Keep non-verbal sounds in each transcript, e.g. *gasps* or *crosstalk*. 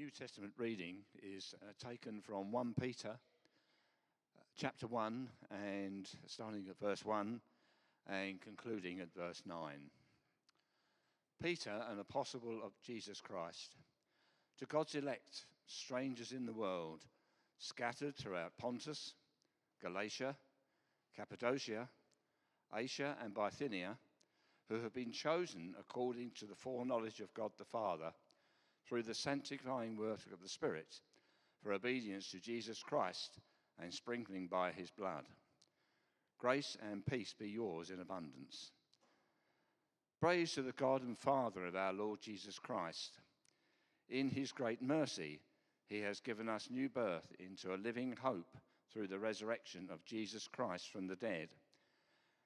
New Testament reading is uh, taken from 1 Peter uh, chapter 1 and starting at verse 1 and concluding at verse 9. Peter, an apostle of Jesus Christ, to God's elect, strangers in the world, scattered throughout Pontus, Galatia, Cappadocia, Asia, and Bithynia, who have been chosen according to the foreknowledge of God the Father through the sanctifying work of the Spirit for obedience to Jesus Christ and sprinkling by his blood. Grace and peace be yours in abundance. Praise to the God and Father of our Lord Jesus Christ. In his great mercy, he has given us new birth into a living hope through the resurrection of Jesus Christ from the dead,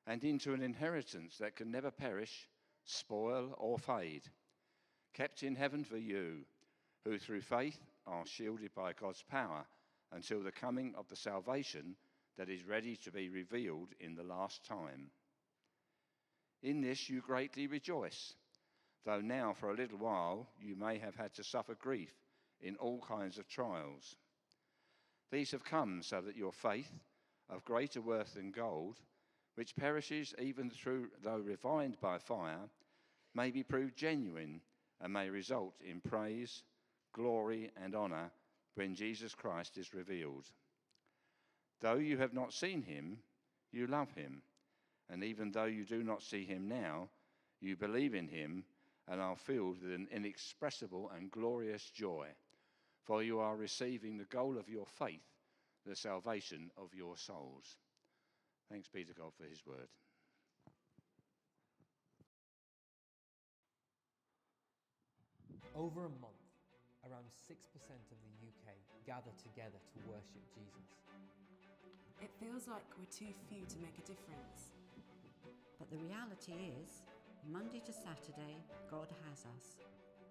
and into an inheritance that can never perish, spoil, or fade kept in heaven for you, who through faith are shielded by God's power until the coming of the salvation that is ready to be revealed in the last time. In this you greatly rejoice, though now for a little while you may have had to suffer grief in all kinds of trials. These have come so that your faith, of greater worth than gold, which perishes even through though refined by fire, may be proved genuine and may result in praise, glory, and honor when Jesus Christ is revealed. Though you have not seen him, you love him. And even though you do not see him now, you believe in him and are filled with an inexpressible and glorious joy, for you are receiving the goal of your faith, the salvation of your souls. Thanks be to God for his word. Over a month, around 6% of the UK gather together to worship Jesus. It feels like we're too few to make a difference. But the reality is, Monday to Saturday, God has us,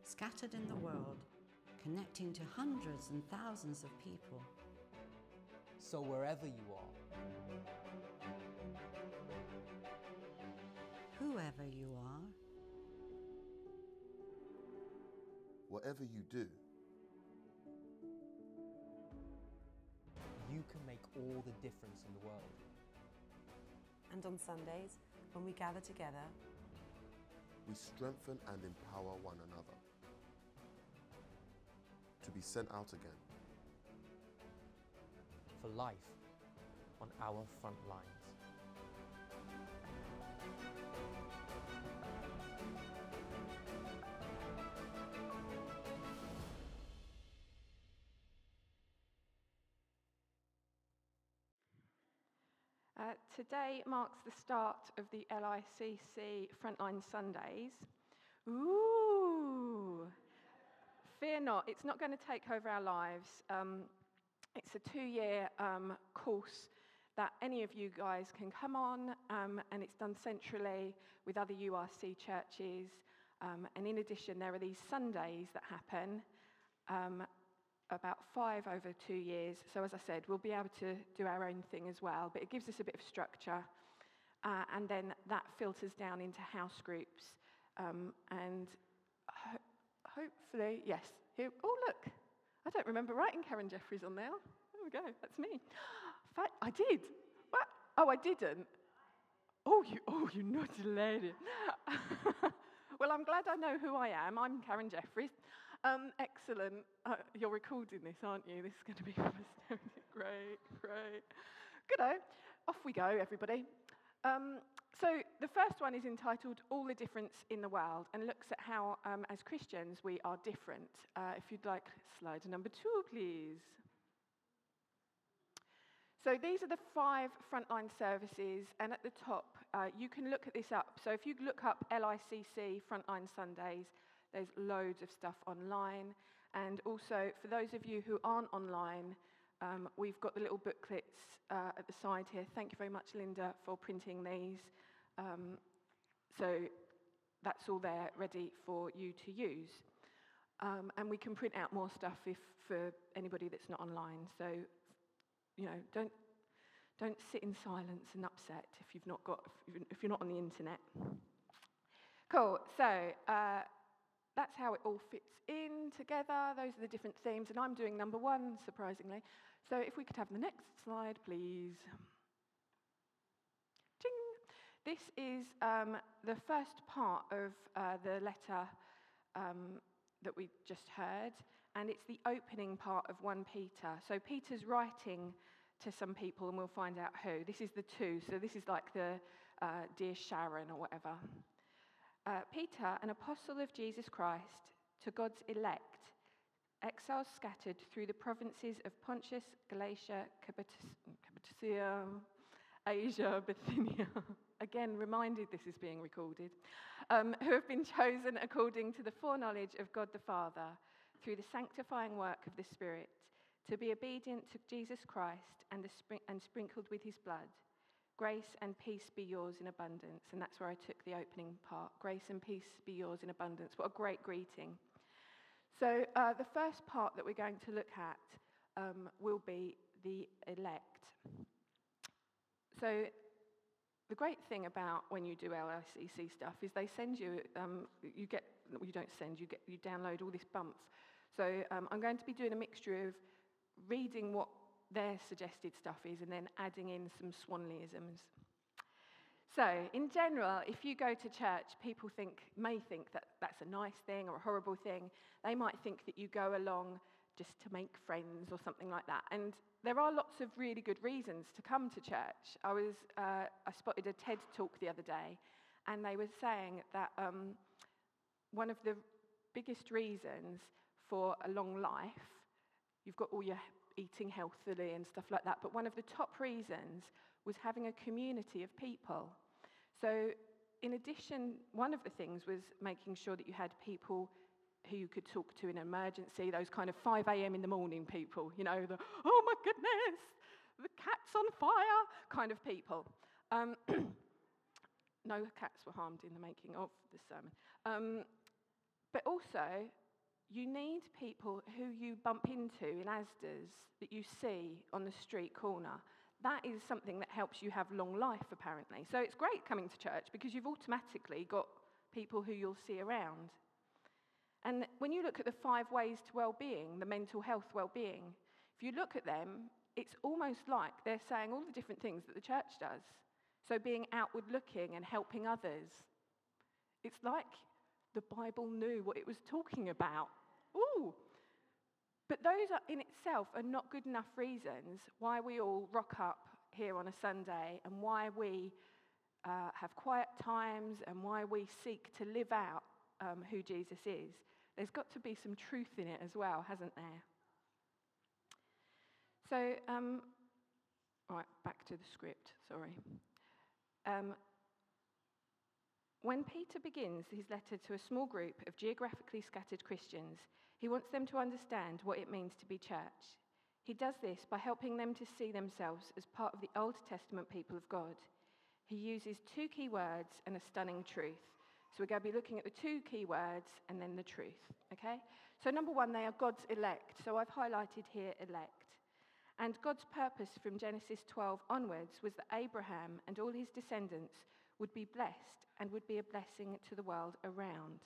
scattered in the world, connecting to hundreds and thousands of people. So, wherever you are, whoever you are, whatever you do, you can make all the difference in the world. And on Sundays, when we gather together, we strengthen and empower one another to be sent out again for life on our front lines. Today marks the start of the LICC Frontline Sundays. Ooh! Fear not, it's not going to take over our lives. Um, it's a two year um, course that any of you guys can come on, um, and it's done centrally with other URC churches. Um, and in addition, there are these Sundays that happen um, about five over two years. So, as I said, we'll be able to do our own thing as well, but it gives us a bit of structure. Uh, and then that filters down into house groups. Um, and ho- hopefully, yes. Here, oh, look, I don't remember writing Karen Jeffries on there. There we go, that's me. *gasps* I did. What? Oh, I didn't. Oh, you, oh, you naughty lady. *laughs* well, I'm glad I know who I am. I'm Karen Jeffries. Um, excellent. Uh, you're recording this, aren't you? This is going to be *laughs* great, great. Goodo. Off we go, everybody. Um, so the first one is entitled All the Difference in the World and looks at how, um, as Christians, we are different. Uh, if you'd like slide number two, please. So these are the five frontline services, and at the top, uh, you can look at this up. So if you look up LICC Frontline Sundays, there's loads of stuff online. And also, for those of you who aren't online, um, we've got the little booklets uh, at the side here. Thank you very much, Linda, for printing these. Um, so that's all there ready for you to use. Um, and we can print out more stuff if for anybody that's not online. So, you know, don't don't sit in silence and upset if you've not got if you're not on the internet. Cool. So. Uh, that's how it all fits in together. Those are the different themes, and I'm doing number one, surprisingly. So if we could have the next slide, please. Ding. This is um, the first part of uh, the letter um, that we just heard, and it's the opening part of 1 Peter. So Peter's writing to some people, and we'll find out who. This is the two, so this is like the uh, Dear Sharon or whatever. Uh, Peter, an apostle of Jesus Christ, to God's elect, exiles scattered through the provinces of Pontus, Galatia, Cappadocia, Asia, Bithynia. *laughs* Again, reminded this is being recorded. Um, who have been chosen according to the foreknowledge of God the Father through the sanctifying work of the Spirit to be obedient to Jesus Christ and, spring- and sprinkled with his blood. Grace and peace be yours in abundance. And that's where I took the opening part. Grace and peace be yours in abundance. What a great greeting. So, uh, the first part that we're going to look at um, will be the elect. So, the great thing about when you do LICC stuff is they send you, um, you get, you don't send, you, get, you download all this bumps. So, um, I'm going to be doing a mixture of reading what their suggested stuff is and then adding in some Swanleyisms. So, in general, if you go to church, people think, may think that that's a nice thing or a horrible thing. They might think that you go along just to make friends or something like that. And there are lots of really good reasons to come to church. I was, uh, I spotted a TED talk the other day, and they were saying that um, one of the biggest reasons for a long life, you've got all your eating healthily and stuff like that. But one of the top reasons was having a community of people. So, in addition, one of the things was making sure that you had people who you could talk to in an emergency, those kind of 5 a.m. in the morning people, you know, the, oh my goodness, the cat's on fire kind of people. Um, *clears throat* no cats were harmed in the making of the sermon. Um, but also, you need people who you bump into in Asda's that you see on the street corner. That is something that helps you have long life, apparently. So it's great coming to church because you've automatically got people who you'll see around. And when you look at the five ways to well being, the mental health well being, if you look at them, it's almost like they're saying all the different things that the church does. So being outward looking and helping others. It's like the Bible knew what it was talking about. Ooh. But those are, in itself are not good enough reasons why we all rock up here on a Sunday and why we uh, have quiet times and why we seek to live out um, who Jesus is. There's got to be some truth in it as well, hasn't there? So, um, right, back to the script, sorry. Um, when Peter begins his letter to a small group of geographically scattered Christians, he wants them to understand what it means to be church. He does this by helping them to see themselves as part of the Old Testament people of God. He uses two key words and a stunning truth. So we're going to be looking at the two key words and then the truth, okay? So, number one, they are God's elect. So I've highlighted here elect. And God's purpose from Genesis 12 onwards was that Abraham and all his descendants would be blessed and would be a blessing to the world around.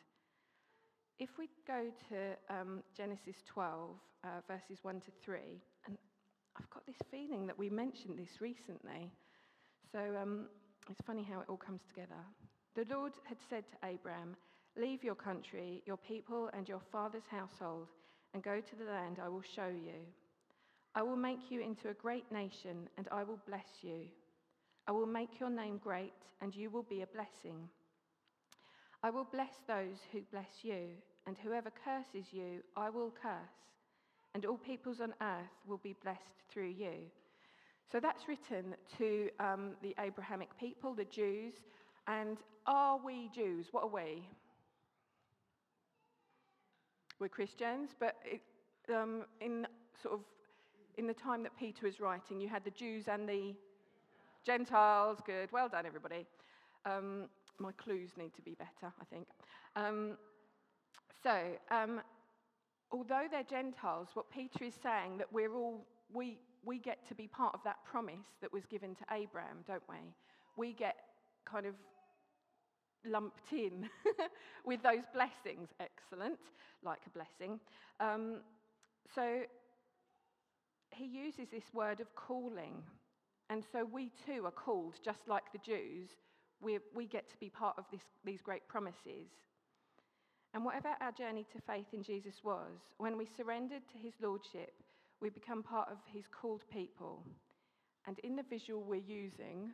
If we go to um, Genesis 12, uh, verses 1 to 3, and I've got this feeling that we mentioned this recently. So um, it's funny how it all comes together. The Lord had said to Abraham, Leave your country, your people, and your father's household, and go to the land I will show you. I will make you into a great nation, and I will bless you. I will make your name great, and you will be a blessing. I will bless those who bless you, and whoever curses you, I will curse, and all peoples on earth will be blessed through you. So that's written to um, the Abrahamic people, the Jews. And are we Jews? What are we? We're Christians, but it, um, in sort of in the time that Peter was writing, you had the Jews and the Gentiles. Good, well done, everybody. Um, my clues need to be better, I think. Um, so, um, although they're Gentiles, what Peter is saying that we're all we we get to be part of that promise that was given to Abraham, don't we? We get kind of lumped in *laughs* with those blessings. Excellent, like a blessing. Um, so he uses this word of calling. And so we too are called, just like the Jews, we, we get to be part of this, these great promises. And whatever our journey to faith in Jesus was, when we surrendered to his lordship, we become part of his called people. And in the visual we're using,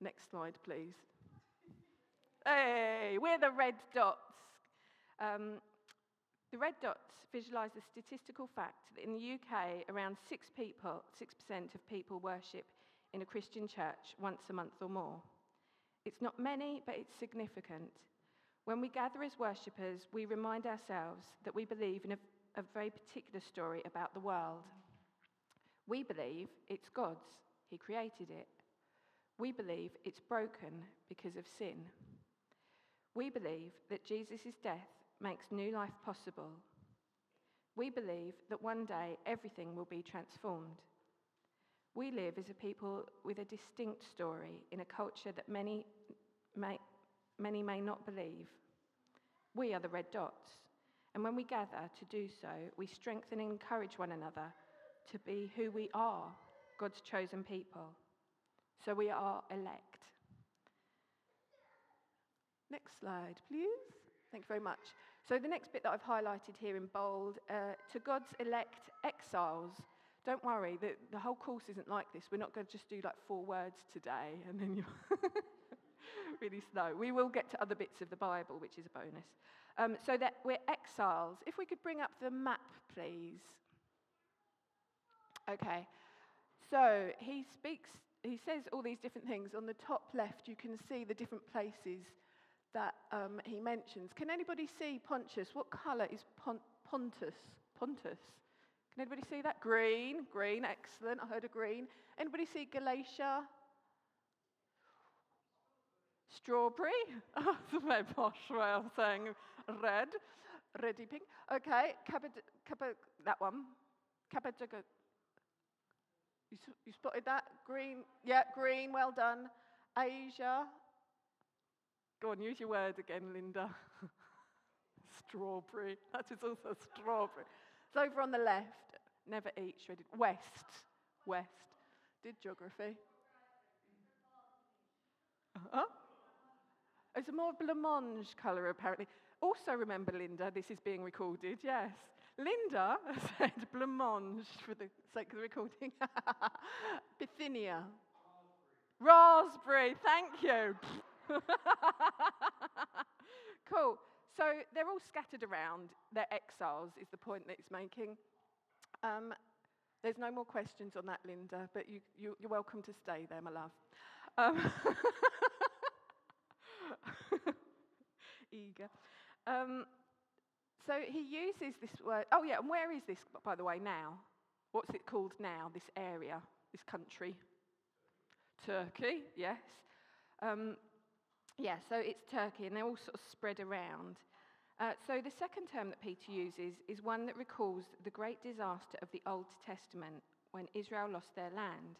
next slide, please. Hey, we're the red dots. Um, the red dots visualise the statistical fact that in the UK, around 6 people, 6% of people worship in a Christian church once a month or more. It's not many, but it's significant. When we gather as worshippers, we remind ourselves that we believe in a, a very particular story about the world. We believe it's God's, He created it. We believe it's broken because of sin. We believe that Jesus' death makes new life possible. We believe that one day everything will be transformed. We live as a people with a distinct story in a culture that many may, many may not believe. We are the red dots, and when we gather to do so, we strengthen and encourage one another to be who we are God's chosen people. So we are elect. Next slide, please. Thank you very much. So, the next bit that I've highlighted here in bold uh, to God's elect exiles. Don't worry, the, the whole course isn't like this. We're not going to just do like four words today and then you're *laughs* really slow. We will get to other bits of the Bible, which is a bonus. Um, so that we're exiles. If we could bring up the map, please. Okay. So he speaks, he says all these different things. On the top left, you can see the different places that um, he mentions. Can anybody see Pontus? What colour is Pon- Pontus? Pontus. Can anybody see that? Green, green, excellent. I heard a green. Anybody see Galatia? Strawberry. *laughs* Oh, the very posh way of saying red, reddy pink. Okay, that one. You, you spotted that? Green. Yeah, green. Well done. Asia. Go on, use your word again, Linda. *laughs* strawberry. That is also strawberry. It's over on the left. Never eat shredded. West. West. Did geography. Uh-huh. It's a more blancmange colour, apparently. Also, remember, Linda, this is being recorded, yes. Linda *laughs* said blancmange for the sake of the recording. *laughs* Bithynia. Raspberry, thank you. *laughs* cool. So they're all scattered around. They're exiles, is the point that it's making. Um, there's no more questions on that, Linda, but you, you, are welcome to stay there, my love. Um, *laughs* eager. Um, so he uses this word. Oh, yeah, and where is this, by the way, now? What's it called now, this area, this country? Turkey, yes. Um, yeah, so it's Turkey, and they're all sort of spread around. Uh, so the second term that Peter uses is one that recalls the great disaster of the Old Testament when Israel lost their land.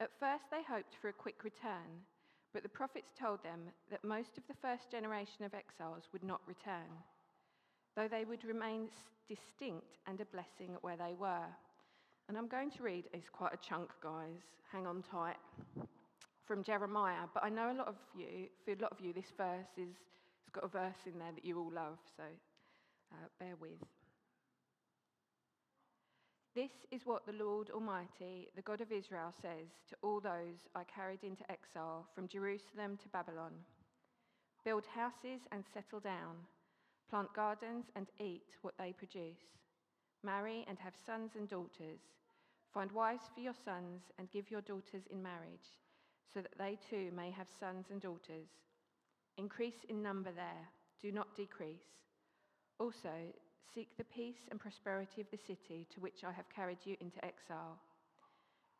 At first, they hoped for a quick return, but the prophets told them that most of the first generation of exiles would not return, though they would remain distinct and a blessing where they were. And I'm going to read, it's quite a chunk, guys. Hang on tight from Jeremiah, but I know a lot of you, for a lot of you, this verse is, it's got a verse in there that you all love, so uh, bear with. This is what the Lord Almighty, the God of Israel, says to all those I carried into exile from Jerusalem to Babylon. Build houses and settle down, plant gardens and eat what they produce, marry and have sons and daughters, find wives for your sons and give your daughters in marriage so that they too may have sons and daughters. Increase in number there, do not decrease. Also, seek the peace and prosperity of the city to which I have carried you into exile.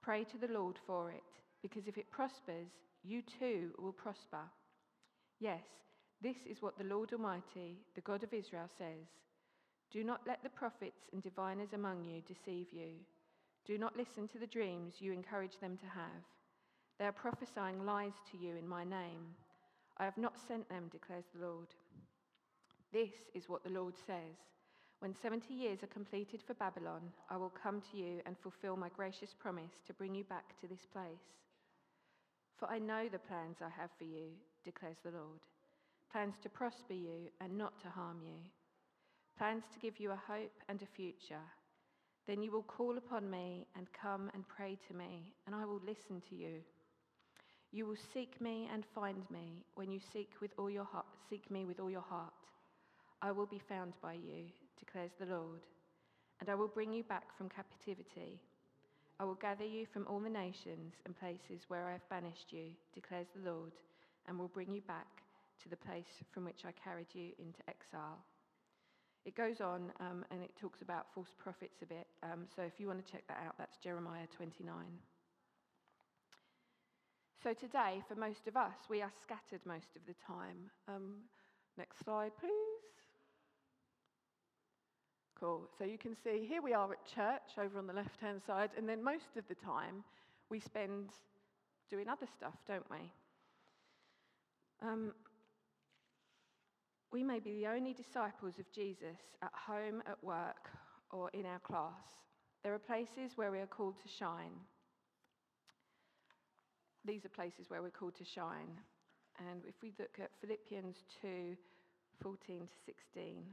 Pray to the Lord for it, because if it prospers, you too will prosper. Yes, this is what the Lord Almighty, the God of Israel, says Do not let the prophets and diviners among you deceive you. Do not listen to the dreams you encourage them to have. They are prophesying lies to you in my name. I have not sent them, declares the Lord. This is what the Lord says. When 70 years are completed for Babylon, I will come to you and fulfill my gracious promise to bring you back to this place. For I know the plans I have for you, declares the Lord plans to prosper you and not to harm you, plans to give you a hope and a future. Then you will call upon me and come and pray to me, and I will listen to you. You will seek me and find me when you seek with all your heart, seek me with all your heart. I will be found by you, declares the Lord, and I will bring you back from captivity. I will gather you from all the nations and places where I have banished you, declares the Lord, and will bring you back to the place from which I carried you into exile. It goes on um, and it talks about false prophets a bit. Um, so if you want to check that out, that's Jeremiah 29. So today, for most of us, we are scattered most of the time. Um, next slide, please. Cool. So you can see here we are at church over on the left hand side, and then most of the time we spend doing other stuff, don't we? Um, we may be the only disciples of Jesus at home, at work, or in our class. There are places where we are called to shine. These are places where we're called to shine. And if we look at Philippians 2 14 to 16,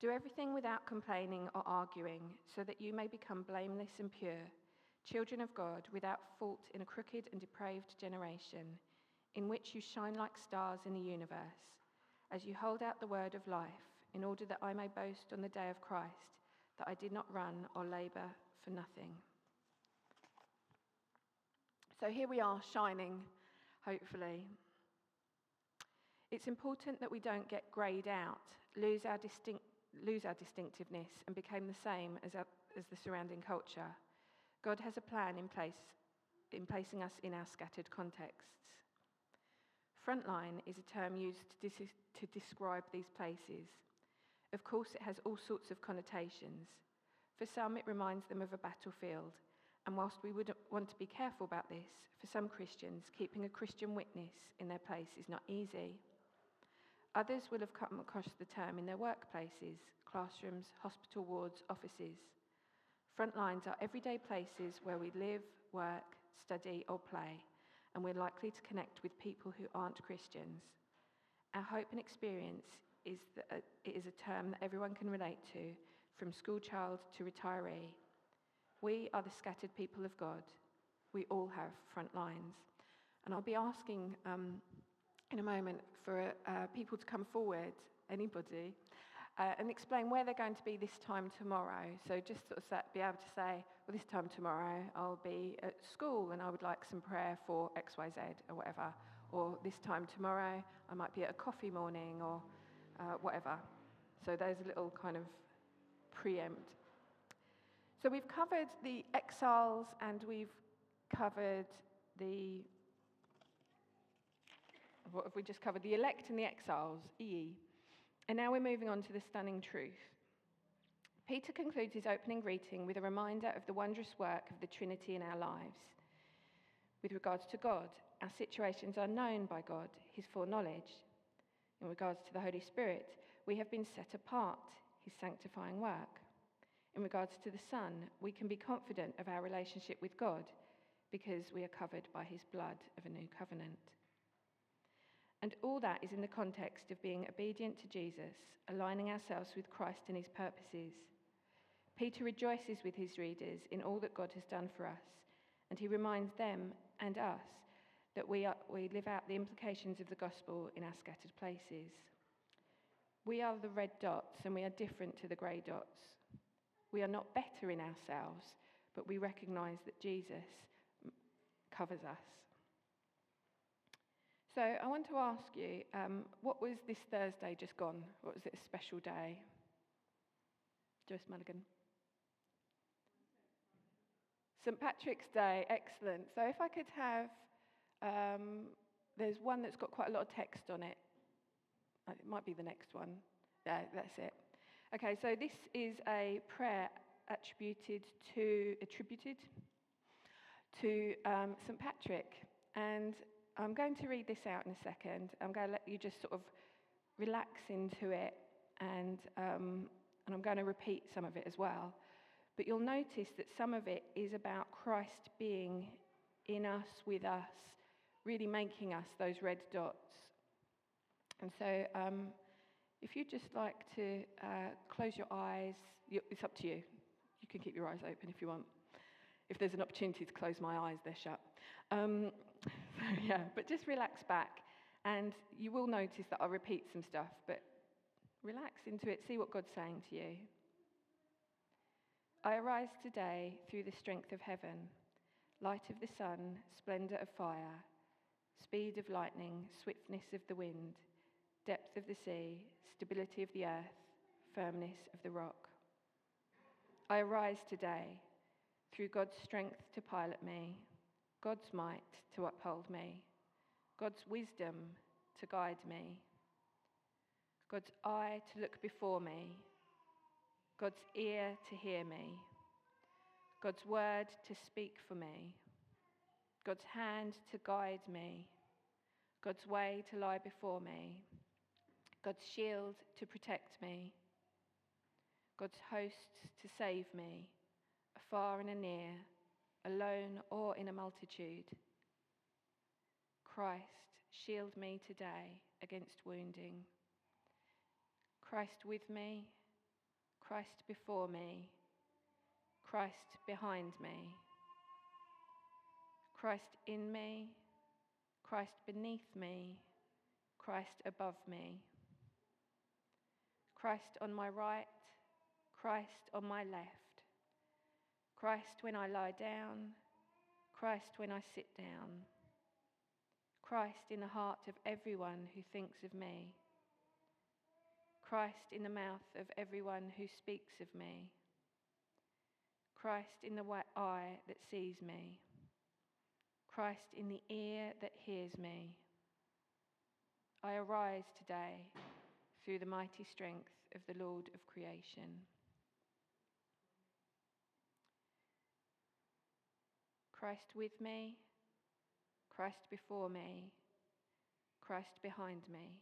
do everything without complaining or arguing, so that you may become blameless and pure, children of God, without fault in a crooked and depraved generation, in which you shine like stars in the universe as you hold out the word of life, in order that I may boast on the day of Christ that I did not run or labor for nothing. So here we are, shining, hopefully. It's important that we don't get greyed out, lose our, distinct, lose our distinctiveness, and become the same as, our, as the surrounding culture. God has a plan in place in placing us in our scattered contexts. Frontline is a term used to, dis- to describe these places. Of course, it has all sorts of connotations. For some, it reminds them of a battlefield. And whilst we would want to be careful about this, for some Christians, keeping a Christian witness in their place is not easy. Others will have come across the term in their workplaces, classrooms, hospital wards, offices. Front lines are everyday places where we live, work, study, or play and we're likely to connect with people who aren't Christians. Our hope and experience is that it is a term that everyone can relate to, from schoolchild to retiree. We are the scattered people of God. We all have front lines. And I'll be asking um, in a moment for uh, people to come forward, anybody, uh, and explain where they're going to be this time tomorrow. So just sort of be able to say, well, this time tomorrow I'll be at school and I would like some prayer for X, Y, Z or whatever. Or this time tomorrow I might be at a coffee morning or uh, whatever. So there's a little kind of preempt. So we've covered the exiles and we've covered the what have we just covered? The elect and the exiles, EE. And now we're moving on to the stunning truth. Peter concludes his opening greeting with a reminder of the wondrous work of the Trinity in our lives. With regards to God, our situations are known by God, his foreknowledge. In regards to the Holy Spirit, we have been set apart, his sanctifying work. In regards to the Son, we can be confident of our relationship with God because we are covered by his blood of a new covenant. And all that is in the context of being obedient to Jesus, aligning ourselves with Christ and his purposes. Peter rejoices with his readers in all that God has done for us, and he reminds them and us that we, are, we live out the implications of the gospel in our scattered places. We are the red dots, and we are different to the grey dots. We are not better in ourselves, but we recognize that Jesus covers us. So I want to ask you, um, what was this Thursday just gone? What was it, a special day? Joyce Mulligan. St. Patrick's Day, excellent. So if I could have, um, there's one that's got quite a lot of text on it. Uh, it might be the next one. Yeah, that's it. Okay, so this is a prayer attributed to attributed to um, St. Patrick. And I'm going to read this out in a second. I'm going to let you just sort of relax into it, and, um, and I'm going to repeat some of it as well. But you'll notice that some of it is about Christ being in us, with us, really making us those red dots. And so, um, if you'd just like to uh, close your eyes, it's up to you. You can keep your eyes open if you want. If there's an opportunity to close my eyes, they're shut. Um, *laughs* so yeah, but just relax back, and you will notice that I'll repeat some stuff, but relax into it, see what God's saying to you. I arise today through the strength of heaven, light of the sun, splendor of fire, speed of lightning, swiftness of the wind, depth of the sea, stability of the earth, firmness of the rock. I arise today through God's strength to pilot me, God's might to uphold me, God's wisdom to guide me, God's eye to look before me, God's ear to hear me, God's word to speak for me, God's hand to guide me, God's way to lie before me, God's shield to protect me, God's host to save me, afar and near, alone or in a multitude. Christ, shield me today against wounding. Christ with me, Christ before me, Christ behind me, Christ in me, Christ beneath me, Christ above me, Christ on my right, Christ on my left, Christ when I lie down, Christ when I sit down, Christ in the heart of everyone who thinks of me. Christ in the mouth of everyone who speaks of me. Christ in the eye that sees me. Christ in the ear that hears me. I arise today through the mighty strength of the Lord of creation. Christ with me, Christ before me, Christ behind me.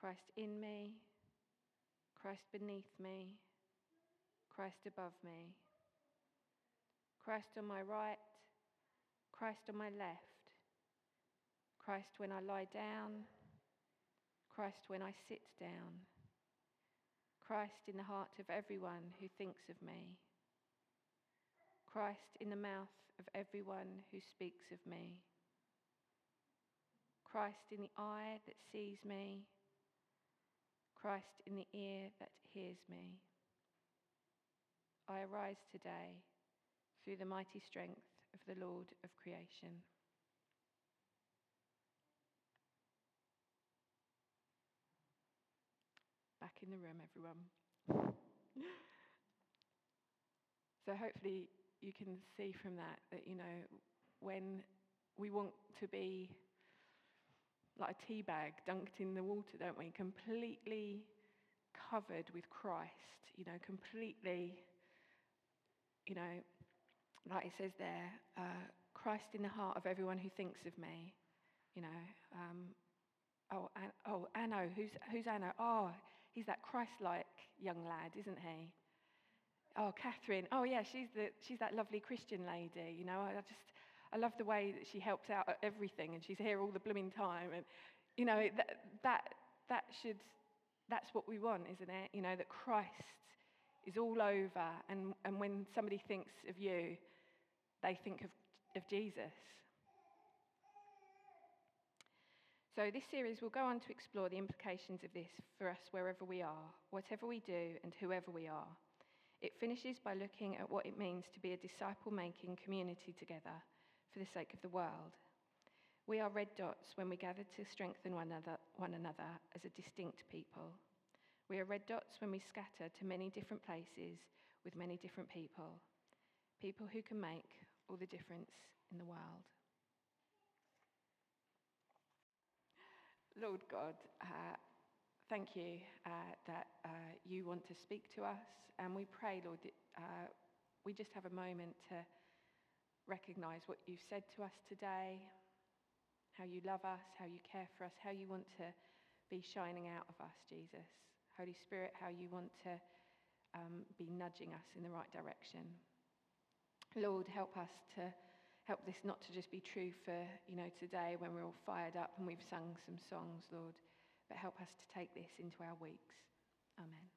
Christ in me, Christ beneath me, Christ above me, Christ on my right, Christ on my left, Christ when I lie down, Christ when I sit down, Christ in the heart of everyone who thinks of me, Christ in the mouth of everyone who speaks of me, Christ in the eye that sees me Christ in the ear that hears me. I arise today through the mighty strength of the Lord of creation. In the room, everyone. so, hopefully, you can see from that that, you know, when we want to be like a tea bag dunked in the water, don't we? Completely covered with Christ, you know, completely, you know, like it says there, uh, Christ in the heart of everyone who thinks of me, you know. Um, oh, An- oh, Anno, who's, who's Anno? Oh, he's that Christ-like young lad, isn't he? Oh, Catherine. Oh, yeah, she's, the, she's that lovely Christian lady, you know. I just, I love the way that she helps out at everything and she's here all the blooming time. And, you know, that, that, that should, that's what we want, isn't it? You know, that Christ is all over. And, and when somebody thinks of you, they think of, of Jesus. So, this series will go on to explore the implications of this for us wherever we are, whatever we do, and whoever we are. It finishes by looking at what it means to be a disciple making community together for the sake of the world. We are red dots when we gather to strengthen one another, one another as a distinct people. We are red dots when we scatter to many different places with many different people, people who can make all the difference in the world. Lord God, uh, thank you uh, that uh, you want to speak to us, and we pray, Lord, uh, we just have a moment to recognize what you've said to us today, how you love us, how you care for us, how you want to be shining out of us, Jesus. Holy Spirit, how you want to um, be nudging us in the right direction. Lord, help us to help this not to just be true for you know today when we're all fired up and we've sung some songs, Lord, but help us to take this into our weeks. Amen.